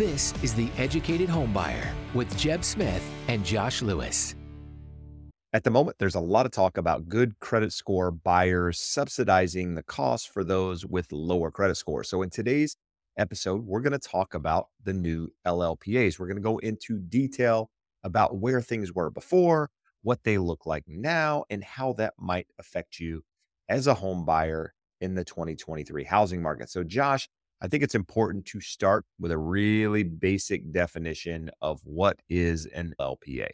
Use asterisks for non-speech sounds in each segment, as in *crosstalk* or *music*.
This is The Educated Homebuyer with Jeb Smith and Josh Lewis. At the moment, there's a lot of talk about good credit score buyers subsidizing the cost for those with lower credit scores. So, in today's episode, we're going to talk about the new LLPAs. We're going to go into detail about where things were before, what they look like now, and how that might affect you as a home buyer in the 2023 housing market. So, Josh, I think it's important to start with a really basic definition of what is an LPA.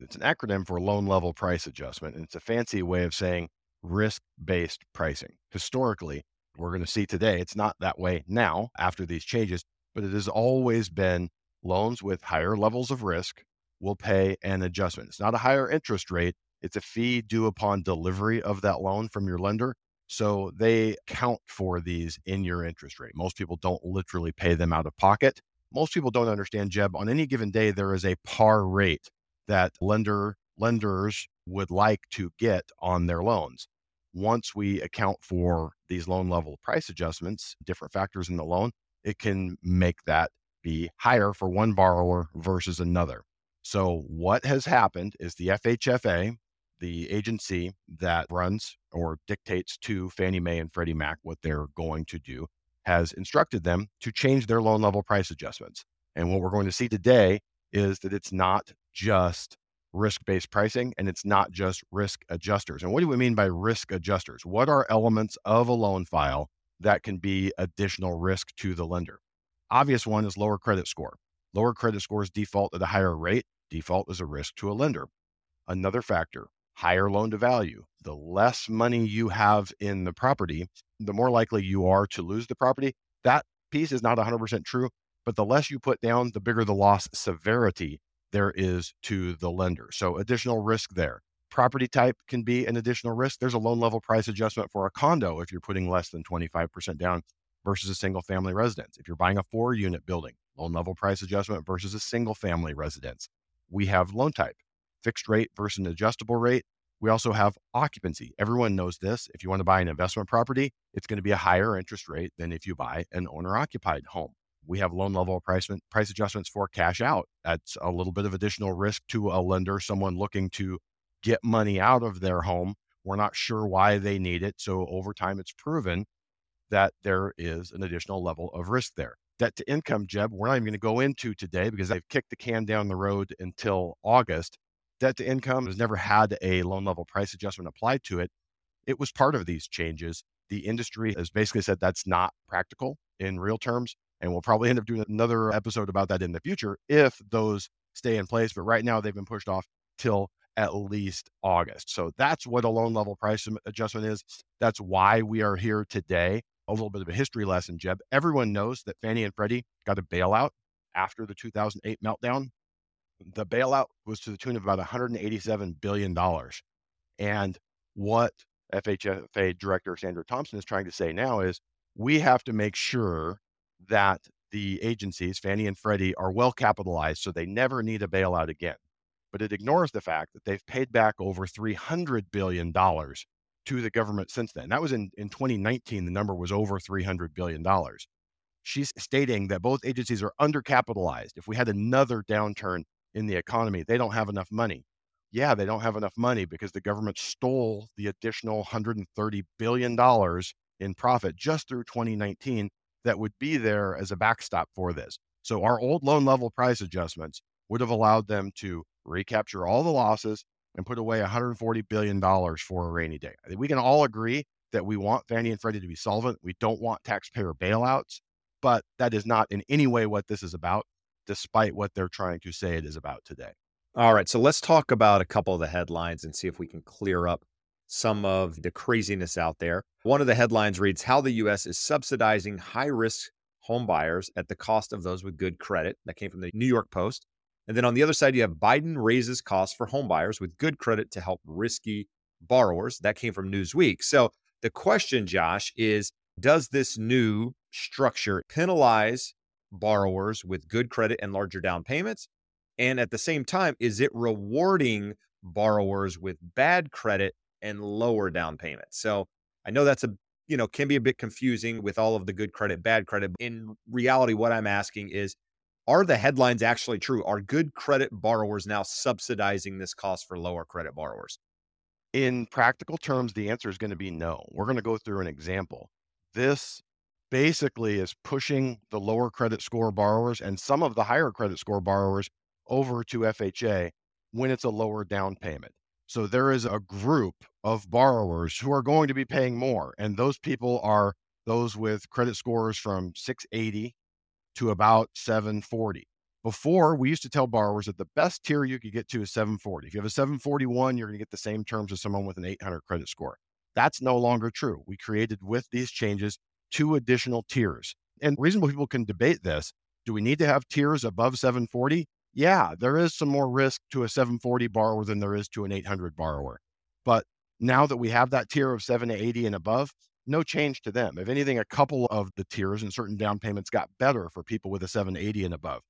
It's an acronym for loan level price adjustment, and it's a fancy way of saying risk based pricing. Historically, we're going to see today, it's not that way now after these changes, but it has always been loans with higher levels of risk will pay an adjustment. It's not a higher interest rate, it's a fee due upon delivery of that loan from your lender. So they count for these in your interest rate. Most people don't literally pay them out of pocket. Most people don't understand, Jeb, on any given day, there is a par rate that lender lenders would like to get on their loans. Once we account for these loan level price adjustments, different factors in the loan, it can make that be higher for one borrower versus another. So, what has happened is the FHFA, the agency that runs or dictates to Fannie Mae and Freddie Mac what they're going to do, has instructed them to change their loan level price adjustments. And what we're going to see today is that it's not just risk based pricing and it's not just risk adjusters. And what do we mean by risk adjusters? What are elements of a loan file that can be additional risk to the lender? Obvious one is lower credit score. Lower credit scores default at a higher rate. Default is a risk to a lender. Another factor, higher loan to value. The less money you have in the property, the more likely you are to lose the property. That piece is not 100% true, but the less you put down, the bigger the loss severity there is to the lender. So additional risk there. Property type can be an additional risk. There's a loan level price adjustment for a condo if you're putting less than 25% down versus a single family residence. If you're buying a four unit building, loan level price adjustment versus a single family residence. We have loan type, fixed rate versus an adjustable rate. We also have occupancy. Everyone knows this. If you want to buy an investment property, it's going to be a higher interest rate than if you buy an owner occupied home we have loan level price, price adjustments for cash out. That's a little bit of additional risk to a lender, someone looking to get money out of their home. We're not sure why they need it. So over time, it's proven that there is an additional level of risk there. Debt to income, Jeb, we're not even going to go into today because I've kicked the can down the road until August. Debt to income has never had a loan level price adjustment applied to it. It was part of these changes. The industry has basically said that's not practical in real terms. And we'll probably end up doing another episode about that in the future if those stay in place. But right now, they've been pushed off till at least August. So that's what a loan level price adjustment is. That's why we are here today. A little bit of a history lesson, Jeb. Everyone knows that Fannie and Freddie got a bailout after the 2008 meltdown. The bailout was to the tune of about $187 billion. And what FHFA Director Sandra Thompson is trying to say now is we have to make sure that the agencies, Fannie and Freddie, are well capitalized so they never need a bailout again. But it ignores the fact that they've paid back over $300 billion to the government since then. That was in, in 2019, the number was over $300 billion. She's stating that both agencies are undercapitalized. If we had another downturn in the economy, they don't have enough money. Yeah, they don't have enough money because the government stole the additional $130 billion in profit just through 2019 that would be there as a backstop for this. So our old loan level price adjustments would have allowed them to recapture all the losses and put away $140 billion for a rainy day. We can all agree that we want Fannie and Freddie to be solvent. We don't want taxpayer bailouts, but that is not in any way what this is about, despite what they're trying to say it is about today. All right. So let's talk about a couple of the headlines and see if we can clear up some of the craziness out there. One of the headlines reads How the U.S. is subsidizing high risk home buyers at the cost of those with good credit. That came from the New York Post. And then on the other side, you have Biden raises costs for home buyers with good credit to help risky borrowers. That came from Newsweek. So the question, Josh, is Does this new structure penalize borrowers with good credit and larger down payments? And at the same time, is it rewarding borrowers with bad credit and lower down payments. So I know that's a you know can be a bit confusing with all of the good credit, bad credit. In reality, what I'm asking is are the headlines actually true? Are good credit borrowers now subsidizing this cost for lower credit borrowers? In practical terms, the answer is going to be no. We're going to go through an example. This basically is pushing the lower credit score borrowers and some of the higher credit score borrowers over to FHA when it's a lower down payment. So there is a group of borrowers who are going to be paying more. And those people are those with credit scores from 680 to about 740. Before, we used to tell borrowers that the best tier you could get to is 740. If you have a 741, you're going to get the same terms as someone with an 800 credit score. That's no longer true. We created with these changes two additional tiers. And reasonable people can debate this. Do we need to have tiers above 740? Yeah, there is some more risk to a 740 borrower than there is to an 800 borrower. But now that we have that tier of 780 and above, no change to them. If anything, a couple of the tiers and certain down payments got better for people with a 780 and above.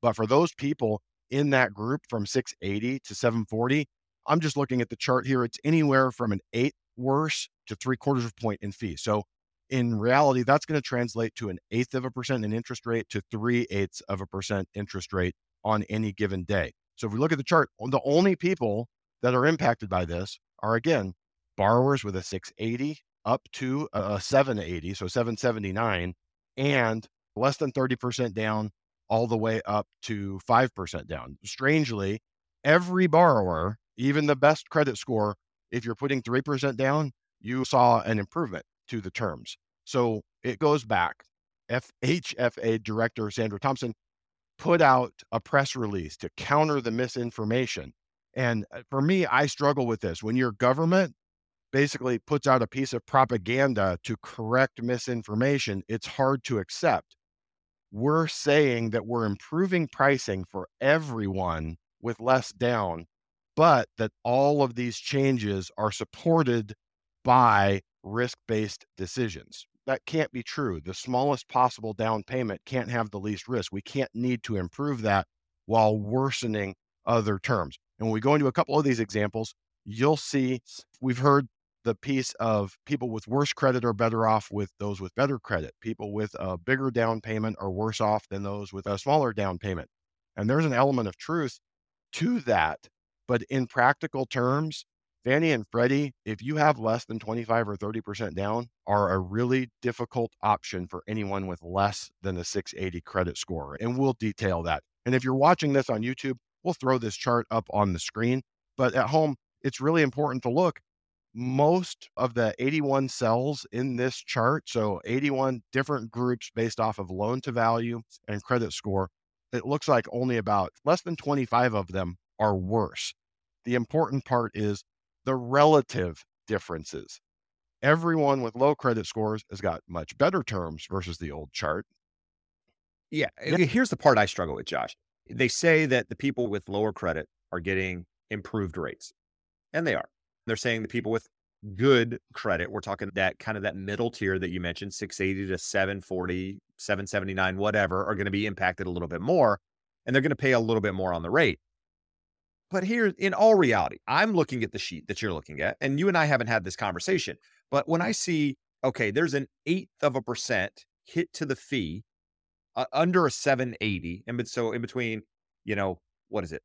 But for those people in that group from 680 to 740, I'm just looking at the chart here. It's anywhere from an eighth worse to three quarters of a point in fee. So in reality, that's going to translate to an eighth of a percent in interest rate to three eighths of a percent interest rate on any given day. So if we look at the chart, the only people that are impacted by this are again borrowers with a 680 up to a 780, so 779, and less than 30% down all the way up to 5% down. Strangely, every borrower, even the best credit score, if you're putting 3% down, you saw an improvement to the terms. So it goes back. FHFA *laughs* Director Sandra Thompson put out a press release to counter the misinformation. And uh, for me, I struggle with this. When your government basically puts out a piece of propaganda to correct misinformation, it's hard to accept. We're saying that we're improving pricing for everyone with less down, but that all of these changes are supported by risk based decisions. That can't be true. The smallest possible down payment can't have the least risk. We can't need to improve that while worsening other terms. And when we go into a couple of these examples, you'll see we've heard the piece of people with worse credit are better off with those with better credit. People with a bigger down payment are worse off than those with a smaller down payment. And there's an element of truth to that. But in practical terms, Fannie and Freddie, if you have less than 25 or 30% down, are a really difficult option for anyone with less than a 680 credit score. And we'll detail that. And if you're watching this on YouTube, we'll throw this chart up on the screen. But at home, it's really important to look. Most of the 81 cells in this chart, so 81 different groups based off of loan to value and credit score, it looks like only about less than 25 of them are worse. The important part is the relative differences. Everyone with low credit scores has got much better terms versus the old chart. Yeah. Here's the part I struggle with, Josh. They say that the people with lower credit are getting improved rates, and they are. They're saying the people with good credit, we're talking that kind of that middle tier that you mentioned, 680 to 740, 779, whatever, are going to be impacted a little bit more, and they're going to pay a little bit more on the rate. But here, in all reality, I'm looking at the sheet that you're looking at, and you and I haven't had this conversation. But when I see, okay, there's an eighth of a percent hit to the fee uh, under a 780, and so in between, you know, what is it?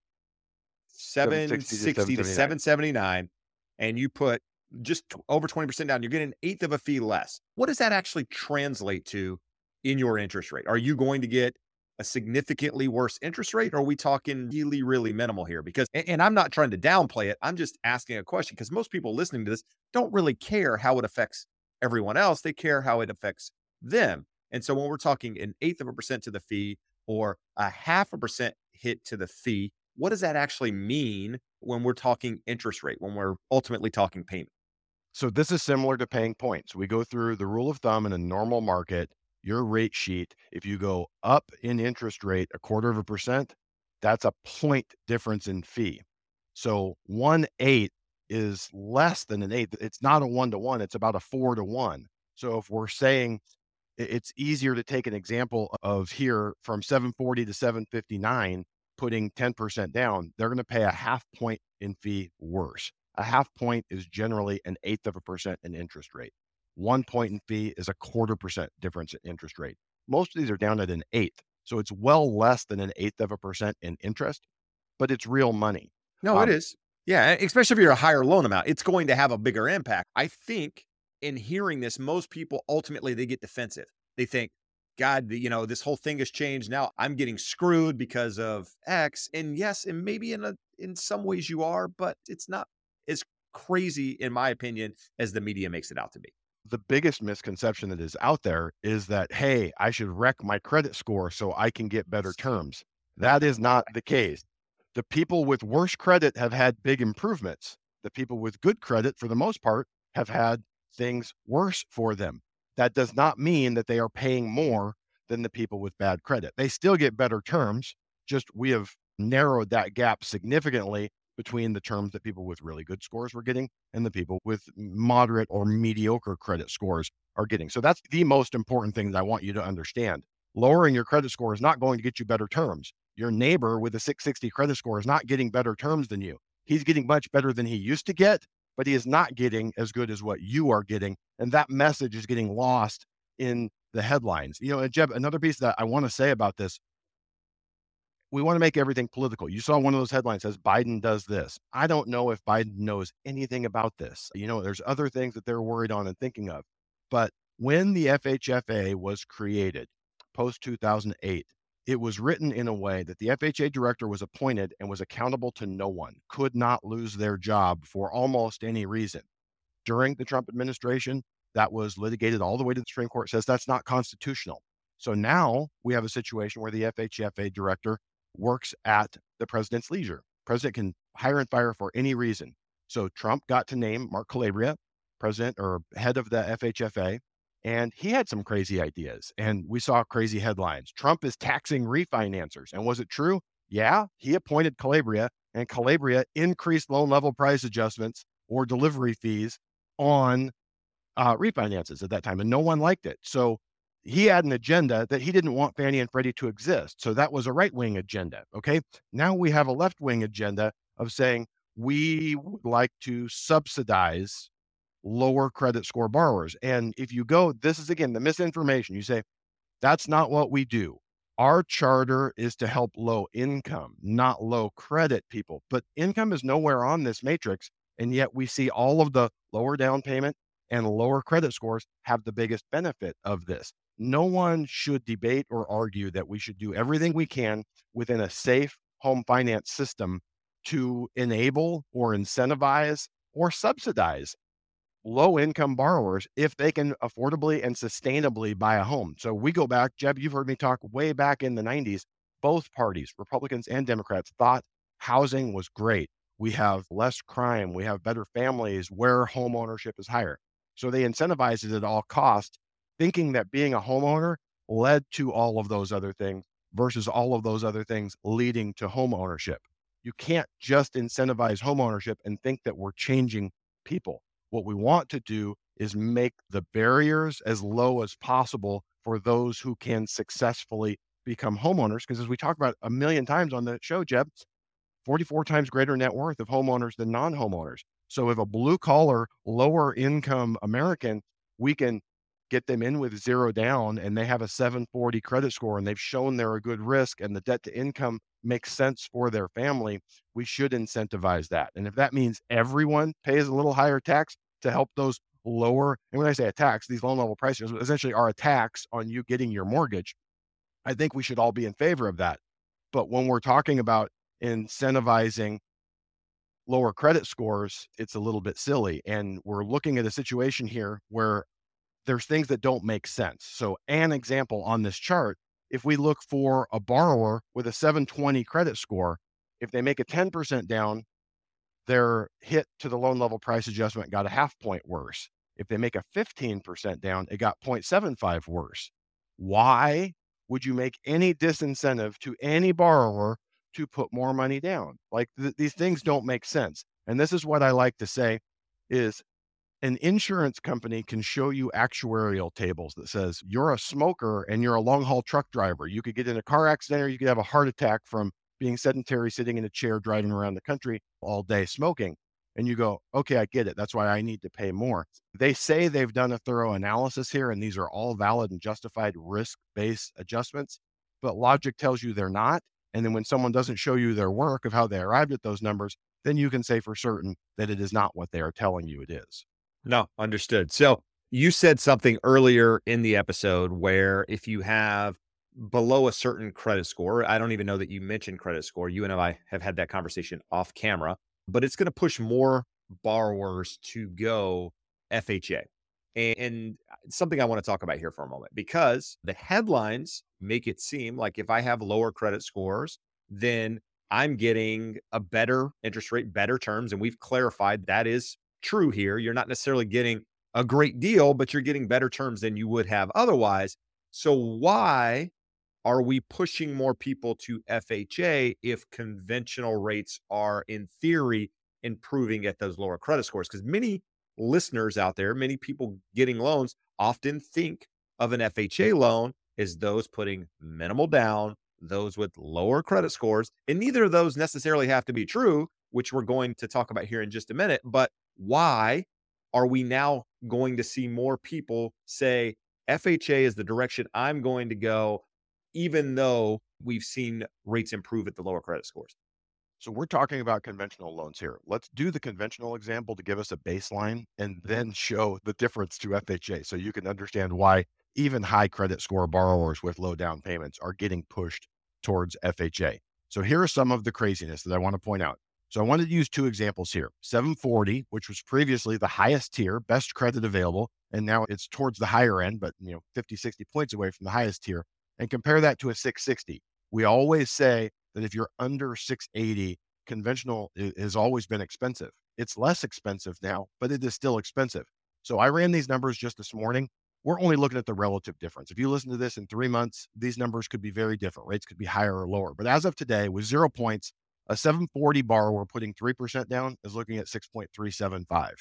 760 to 779, and you put just over 20% down, you're getting an eighth of a fee less. What does that actually translate to in your interest rate? Are you going to get a significantly worse interest rate? Or are we talking really, really minimal here? Because, and I'm not trying to downplay it, I'm just asking a question because most people listening to this don't really care how it affects everyone else. They care how it affects them. And so when we're talking an eighth of a percent to the fee or a half a percent hit to the fee, what does that actually mean when we're talking interest rate, when we're ultimately talking payment? So this is similar to paying points. We go through the rule of thumb in a normal market your rate sheet, if you go up in interest rate a quarter of a percent, that's a point difference in fee. So one eight is less than an eight. It's not a one to one, it's about a four to one. So if we're saying it's easier to take an example of here from 740 to 759, putting 10% down, they're going to pay a half point in fee worse. A half point is generally an eighth of a percent in interest rate. One point in fee is a quarter percent difference in interest rate. Most of these are down at an eighth. So it's well less than an eighth of a percent in interest, but it's real money. No, um, it is. Yeah, especially if you're a higher loan amount, it's going to have a bigger impact. I think in hearing this, most people ultimately they get defensive. They think, God, you know, this whole thing has changed. Now I'm getting screwed because of X. And yes, and maybe in a in some ways you are, but it's not as crazy, in my opinion, as the media makes it out to be. The biggest misconception that is out there is that, hey, I should wreck my credit score so I can get better terms. That is not the case. The people with worse credit have had big improvements. The people with good credit, for the most part, have had things worse for them that does not mean that they are paying more than the people with bad credit. They still get better terms, just we have narrowed that gap significantly between the terms that people with really good scores were getting and the people with moderate or mediocre credit scores are getting. So that's the most important thing that I want you to understand. Lowering your credit score is not going to get you better terms. Your neighbor with a 660 credit score is not getting better terms than you. He's getting much better than he used to get, but he is not getting as good as what you are getting. And that message is getting lost in the headlines. You know, and Jeb, another piece that I want to say about this we want to make everything political. You saw one of those headlines says Biden does this. I don't know if Biden knows anything about this. You know, there's other things that they're worried on and thinking of. But when the FHFA was created post 2008, it was written in a way that the FHA director was appointed and was accountable to no one, could not lose their job for almost any reason. During the Trump administration, that was litigated all the way to the Supreme Court, says that's not constitutional. So now we have a situation where the FHFA director works at the president's leisure. President can hire and fire for any reason. So Trump got to name Mark Calabria, president or head of the FHFA. And he had some crazy ideas, and we saw crazy headlines. Trump is taxing refinancers. And was it true? Yeah, he appointed Calabria, and Calabria increased loan level price adjustments or delivery fees on uh, refinances at that time, and no one liked it. So he had an agenda that he didn't want Fannie and Freddie to exist. So that was a right wing agenda. Okay. Now we have a left wing agenda of saying we would like to subsidize lower credit score borrowers. And if you go, this is again the misinformation. You say, that's not what we do. Our charter is to help low income, not low credit people. But income is nowhere on this matrix. And yet we see all of the lower down payment and lower credit scores have the biggest benefit of this. No one should debate or argue that we should do everything we can within a safe home finance system to enable or incentivize or subsidize low income borrowers if they can affordably and sustainably buy a home. So we go back, Jeb, you've heard me talk way back in the 90s. Both parties, Republicans and Democrats, thought housing was great. We have less crime, we have better families where home ownership is higher. So they incentivized it at all costs, thinking that being a homeowner led to all of those other things versus all of those other things leading to home ownership. You can't just incentivize home ownership and think that we're changing people. What we want to do is make the barriers as low as possible for those who can successfully become homeowners. Because as we talk about a million times on the show, Jeb, 44 times greater net worth of homeowners than non homeowners. So if a blue collar, lower income American, we can get them in with zero down and they have a 740 credit score and they've shown they're a good risk and the debt to income makes sense for their family, we should incentivize that. And if that means everyone pays a little higher tax, to help those lower. And when I say a tax, these loan level prices essentially are a tax on you getting your mortgage. I think we should all be in favor of that. But when we're talking about incentivizing lower credit scores, it's a little bit silly. And we're looking at a situation here where there's things that don't make sense. So, an example on this chart if we look for a borrower with a 720 credit score, if they make a 10% down, their hit to the loan level price adjustment got a half point worse. If they make a 15% down, it got 0.75 worse. Why would you make any disincentive to any borrower to put more money down? Like th- these things don't make sense. And this is what I like to say is an insurance company can show you actuarial tables that says you're a smoker and you're a long haul truck driver. You could get in a car accident or you could have a heart attack from being sedentary, sitting in a chair, driving around the country all day smoking. And you go, okay, I get it. That's why I need to pay more. They say they've done a thorough analysis here, and these are all valid and justified risk based adjustments. but logic tells you they're not. And then when someone doesn't show you their work of how they arrived at those numbers, then you can say for certain that it is not what they are telling you it is. No, understood. So you said something earlier in the episode where if you have below a certain credit score, I don't even know that you mentioned credit score. You and I have had that conversation off camera, but it's going to push more borrowers to go FHA. And uh, something I want to talk about here for a moment because the headlines make it seem like if I have lower credit scores, then I'm getting a better interest rate, better terms. And we've clarified that is true here. You're not necessarily getting a great deal, but you're getting better terms than you would have otherwise. So, why are we pushing more people to FHA if conventional rates are, in theory, improving at those lower credit scores? Because many listeners out there, many people getting loans often think of an FHA loan as those putting minimal down, those with lower credit scores. And neither of those necessarily have to be true, which we're going to talk about here in just a minute. But why are we now going to see more people say FHA is the direction I'm going to go, even though we've seen rates improve at the lower credit scores? So we're talking about conventional loans here. Let's do the conventional example to give us a baseline and then show the difference to FHA so you can understand why even high credit score borrowers with low down payments are getting pushed towards FHA. So here are some of the craziness that I want to point out. So I wanted to use two examples here 740, which was previously the highest tier, best credit available, and now it's towards the higher end, but you know, 50, 60 points away from the highest tier, and compare that to a 660. We always say that if you're under 680, conventional has always been expensive. It's less expensive now, but it is still expensive. So I ran these numbers just this morning. We're only looking at the relative difference. If you listen to this in three months, these numbers could be very different. Rates could be higher or lower. But as of today, with zero points, a 740 borrower putting 3% down is looking at 6.375.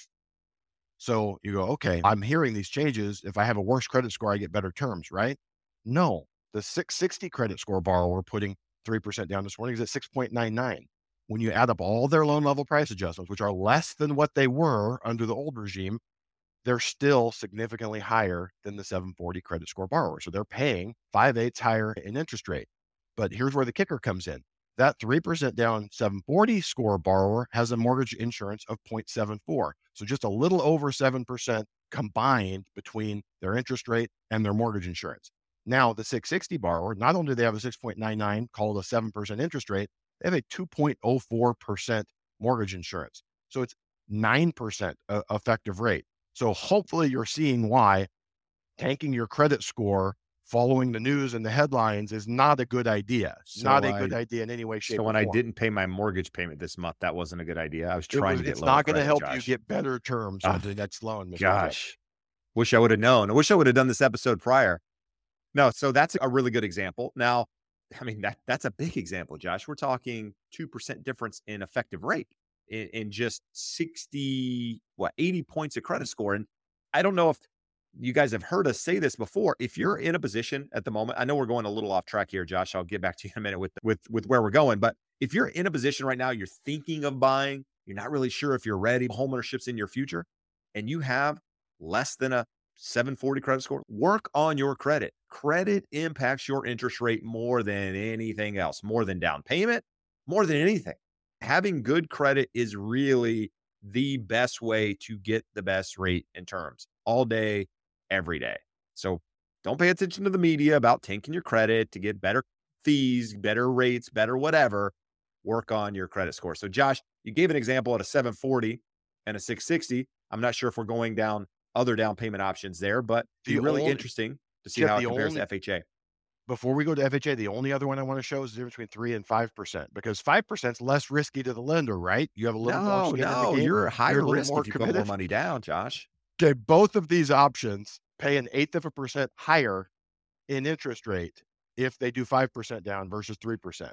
So you go, okay, I'm hearing these changes. If I have a worse credit score, I get better terms, right? No, the 660 credit score borrower putting 3% down this morning is at 6.99. When you add up all their loan level price adjustments, which are less than what they were under the old regime, they're still significantly higher than the 740 credit score borrower. So they're paying 5 eighths higher in interest rate. But here's where the kicker comes in that 3% down 740 score borrower has a mortgage insurance of 0.74. So just a little over 7% combined between their interest rate and their mortgage insurance. Now, the 660 borrower, not only do they have a 6.99 called a 7% interest rate, they have a 2.04% mortgage insurance. So it's 9% effective rate. So hopefully you're seeing why tanking your credit score following the news and the headlines is not a good idea. So not a good idea in any way, shape. So when I didn't pay my mortgage payment this month, that wasn't a good idea. I was trying was, to get. It's not going to help Josh. you get better terms on ah, the next loan. Mr. Gosh, wish I would have known. I wish I would have done this episode prior. No, so that's a really good example. Now, I mean that that's a big example, Josh. We're talking two percent difference in effective rate in, in just sixty what eighty points of credit score, and I don't know if you guys have heard us say this before. If you're mm-hmm. in a position at the moment, I know we're going a little off track here, Josh. I'll get back to you in a minute with with with where we're going. But if you're in a position right now, you're thinking of buying, you're not really sure if you're ready, homeownership's in your future, and you have less than a 740 credit score, work on your credit. Credit impacts your interest rate more than anything else, more than down payment, more than anything. Having good credit is really the best way to get the best rate in terms all day, every day. So don't pay attention to the media about tanking your credit to get better fees, better rates, better whatever. Work on your credit score. So, Josh, you gave an example at a 740 and a 660. I'm not sure if we're going down other down payment options there, but the really only, interesting to see how it compares only, to FHA. Before we go to FHA, the only other one I want to show is the difference between three and five percent because five percent is less risky to the lender, right? You have a little no, no, you're a higher you're risk if you put more money down, Josh. Okay, both of these options pay an eighth of a percent higher in interest rate if they do 5% down versus 3%.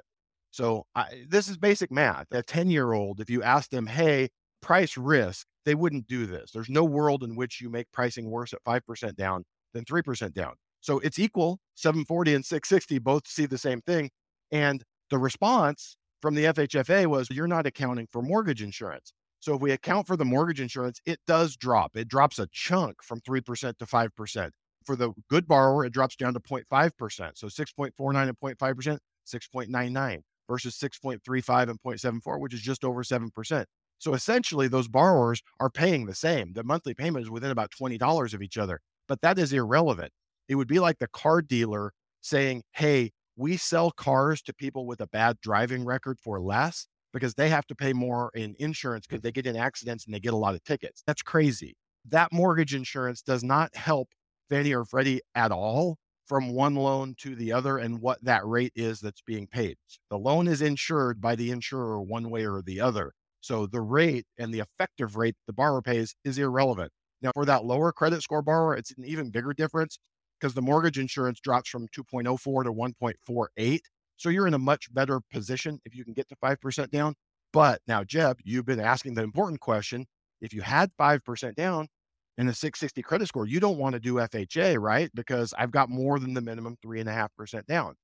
So I, this is basic math. A 10 year old, if you ask them, hey, price risk, they wouldn't do this. There's no world in which you make pricing worse at 5% down than 3% down. So it's equal 740 and 660 both see the same thing. And the response from the FHFA was you're not accounting for mortgage insurance. So if we account for the mortgage insurance, it does drop. It drops a chunk from 3% to 5%. For the good borrower, it drops down to 0.5%. So 6.49 and 0.5%, 6.99 versus 6.35 and 0.74, which is just over 7%. So essentially, those borrowers are paying the same. The monthly payment is within about $20 of each other, but that is irrelevant. It would be like the car dealer saying, Hey, we sell cars to people with a bad driving record for less because they have to pay more in insurance because mm. they get in accidents and they get a lot of tickets. That's crazy. That mortgage insurance does not help Fannie or Freddie at all from one loan to the other and what that rate is that's being paid. The loan is insured by the insurer one way or the other. So the rate and the effective rate the borrower pays is irrelevant. Now, for that lower credit score borrower, it's an even bigger difference because the mortgage insurance drops from 2.04 to 1.48. So you're in a much better position if you can get to 5% down. But now, Jeb, you've been asking the important question. If you had 5% down and a 660 credit score, you don't want to do FHA, right? Because I've got more than the minimum 3.5% down.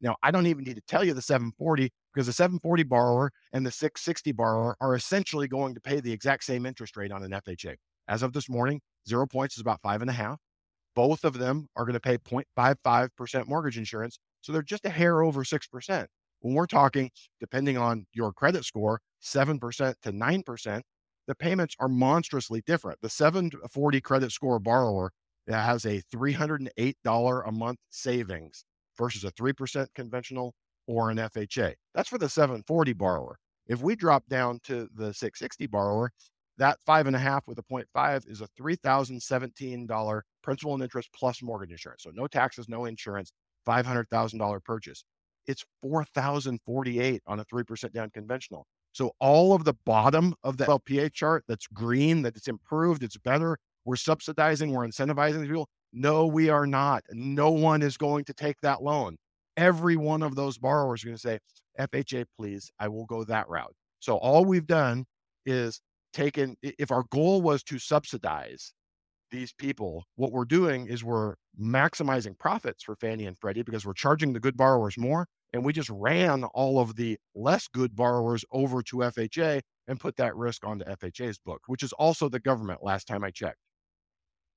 Now, I don't even need to tell you the 740 because the 740 borrower and the 660 borrower are essentially going to pay the exact same interest rate on an FHA. As of this morning, zero points is about five and a half. Both of them are going to pay 0.55% mortgage insurance. So they're just a hair over 6%. When we're talking, depending on your credit score, 7% to 9%, the payments are monstrously different. The 740 credit score borrower has a $308 a month savings versus a 3% conventional or an FHA. That's for the 740 borrower. If we drop down to the 660 borrower, that five and a half with a 0.5 is a $3,017 principal and interest plus mortgage insurance. So no taxes, no insurance, $500,000 purchase. It's 4,048 on a 3% down conventional. So all of the bottom of the LPA chart that's green, that it's improved, it's better. We're subsidizing, we're incentivizing these people. No, we are not. No one is going to take that loan. Every one of those borrowers are going to say, FHA, please, I will go that route. So all we've done is taken, if our goal was to subsidize these people, what we're doing is we're maximizing profits for Fannie and Freddie because we're charging the good borrowers more. And we just ran all of the less good borrowers over to FHA and put that risk onto FHA's book, which is also the government last time I checked.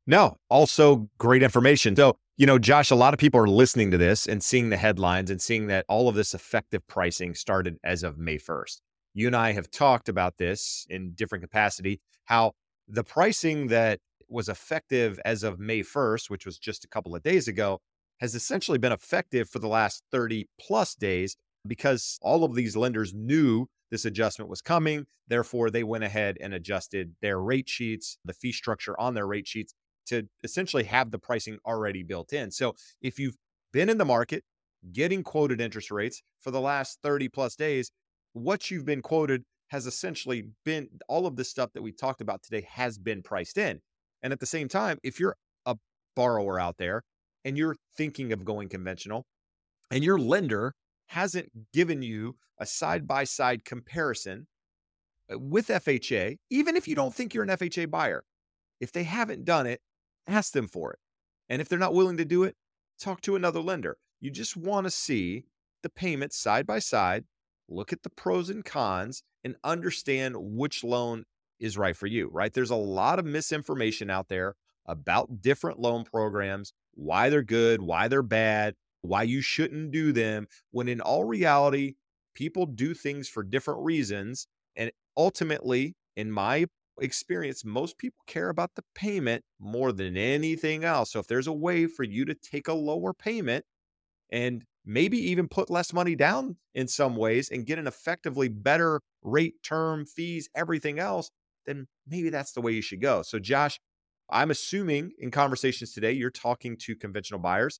No, also great information. So, you know, Josh, a lot of people are listening to this and seeing the headlines and seeing that all of this effective pricing started as of May 1st. You and I have talked about this in different capacity, how the pricing that was effective as of May 1st, which was just a couple of days ago, has essentially been effective for the last 30 plus days because all of these lenders knew this adjustment was coming. Therefore, they went ahead and adjusted their rate sheets, the fee structure on their rate sheets to essentially have the pricing already built in. So if you've been in the market getting quoted interest rates for the last 30 plus days, what you've been quoted has essentially been all of the stuff that we talked about today has been priced in. And at the same time, if you're a borrower out there and you're thinking of going conventional and your lender hasn't given you a side by side comparison uh, with FHA, even if you don't think you're an FHA buyer, if they haven't done it, ask them for it. And if they're not willing to do it, talk to another lender. You just want to see the payments side by side, look at the pros and cons, and understand which loan is right for you, right? There's a lot of misinformation out there about different loan programs, why they're good, why they're bad, why you shouldn't do them, when in all reality, people do things for different reasons. And ultimately, in my experience, most people care about the payment more than anything else. So if there's a way for you to take a lower payment and maybe even put less money down in some ways and get an effectively better rate, term, fees, everything else, then maybe that's the way you should go. So, Josh, I'm assuming in conversations today, you're talking to conventional buyers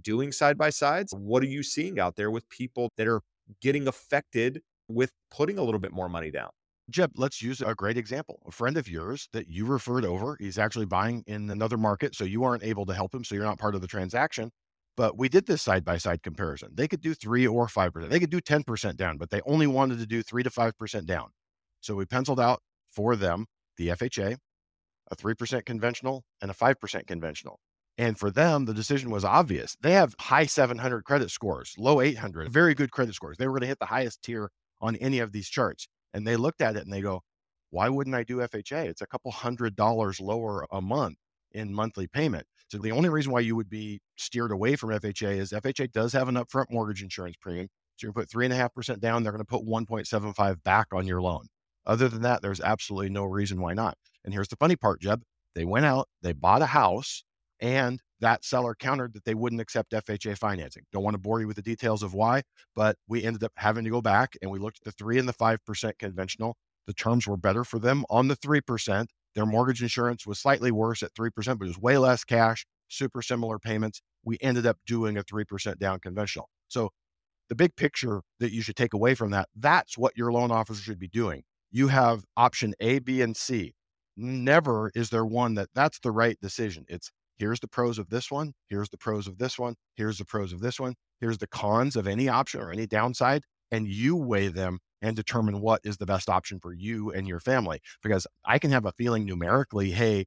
doing side by sides. What are you seeing out there with people that are getting affected with putting a little bit more money down? Jeb, let's use a great example. A friend of yours that you referred over, he's actually buying in another market. So you aren't able to help him. So you're not part of the transaction. But we did this side by side comparison. They could do three or 5%. They could do 10% down, but they only wanted to do three to 5% down. So we penciled out for them the FHA, a 3% conventional, and a 5% conventional. And for them, the decision was obvious. They have high 700 credit scores, low 800, very good credit scores. They were going to hit the highest tier on any of these charts. And they looked at it and they go, why wouldn't I do FHA? It's a couple hundred dollars lower a month in monthly payment. So the only reason why you would be steered away from FHA is FHA does have an upfront mortgage insurance premium. So you can put three and a half percent down. They're going to put 1.75 back on your loan. Other than that, there's absolutely no reason why not. And here's the funny part, Jeb. They went out, they bought a house, and that seller countered that they wouldn't accept FHA financing. Don't want to bore you with the details of why, but we ended up having to go back and we looked at the three and the 5% conventional. The terms were better for them on the 3%. Their mortgage insurance was slightly worse at 3%, but it was way less cash, super similar payments. We ended up doing a 3% down conventional. So the big picture that you should take away from that, that's what your loan officer should be doing. You have option A, B, and C. Never is there one that that's the right decision. It's here's the pros of this one, here's the pros of this one, here's the pros of this one, here's the cons of any option or any downside, and you weigh them and determine what is the best option for you and your family. Because I can have a feeling numerically, hey,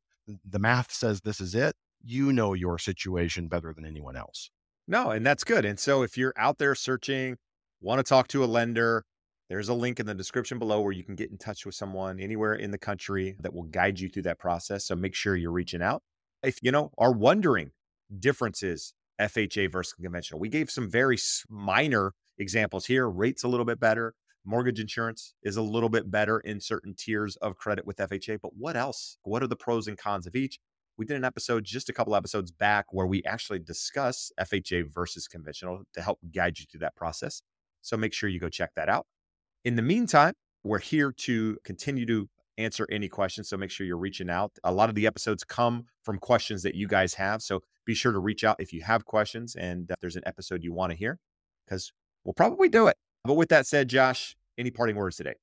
the math says this is it. You know your situation better than anyone else. No, and that's good. And so if you're out there searching, want to talk to a lender, there's a link in the description below where you can get in touch with someone anywhere in the country that will guide you through that process. So make sure you're reaching out. If you know are wondering differences FHA versus conventional, we gave some very minor examples here. Rates a little bit better. Mortgage insurance is a little bit better in certain tiers of credit with FHA. But what else? What are the pros and cons of each? We did an episode just a couple episodes back where we actually discuss FHA versus conventional to help guide you through that process. So make sure you go check that out. In the meantime, we're here to continue to answer any questions. So make sure you're reaching out. A lot of the episodes come from questions that you guys have. So be sure to reach out if you have questions and if there's an episode you want to hear, because we'll probably do it. But with that said, Josh, any parting words today?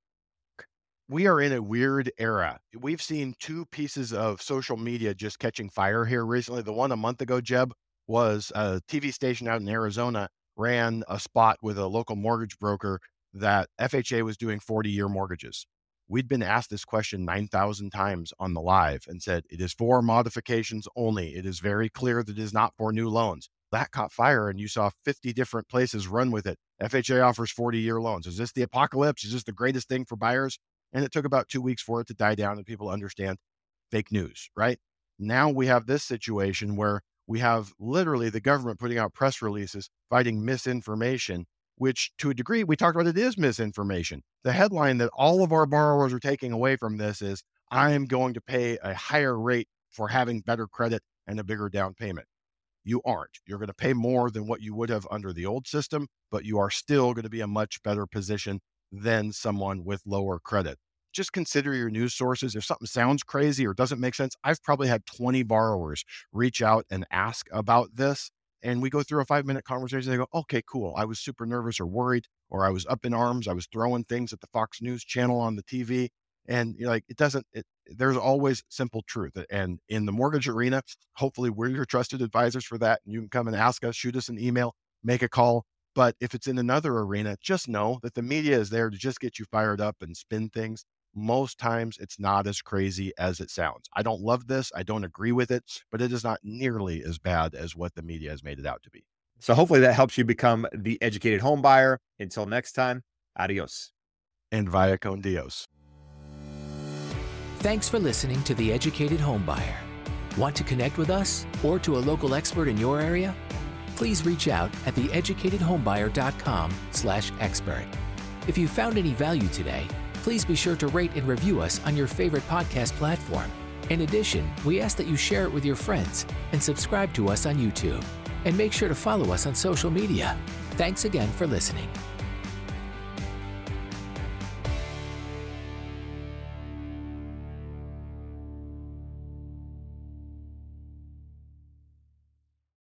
We are in a weird era. We've seen two pieces of social media just catching fire here recently. The one a month ago, Jeb, was a TV station out in Arizona ran a spot with a local mortgage broker that FHA was doing 40 year mortgages. We'd been asked this question 9,000 times on the live and said, it is for modifications only. It is very clear that it is not for new loans. That caught fire, and you saw 50 different places run with it. FHA offers 40 year loans. Is this the apocalypse? Is this the greatest thing for buyers? And it took about two weeks for it to die down and people understand fake news, right? Now we have this situation where we have literally the government putting out press releases fighting misinformation which to a degree we talked about it is misinformation. The headline that all of our borrowers are taking away from this is I am going to pay a higher rate for having better credit and a bigger down payment. You aren't. You're going to pay more than what you would have under the old system, but you are still going to be a much better position than someone with lower credit. Just consider your news sources. If something sounds crazy or doesn't make sense, I've probably had 20 borrowers reach out and ask about this and we go through a five minute conversation. They go, okay, cool. I was super nervous or worried, or I was up in arms. I was throwing things at the Fox News channel on the TV. And you're like, it doesn't, it, there's always simple truth. And in the mortgage arena, hopefully we're your trusted advisors for that. And you can come and ask us, shoot us an email, make a call. But if it's in another arena, just know that the media is there to just get you fired up and spin things most times it's not as crazy as it sounds. I don't love this. I don't agree with it, but it is not nearly as bad as what the media has made it out to be. So hopefully that helps you become the educated home buyer. Until next time, adios. And via con Dios. Thanks for listening to The Educated Home Buyer. Want to connect with us or to a local expert in your area? Please reach out at theeducatedhomebuyer.com slash expert. If you found any value today, please be sure to rate and review us on your favorite podcast platform. In addition, we ask that you share it with your friends and subscribe to us on YouTube. And make sure to follow us on social media. Thanks again for listening.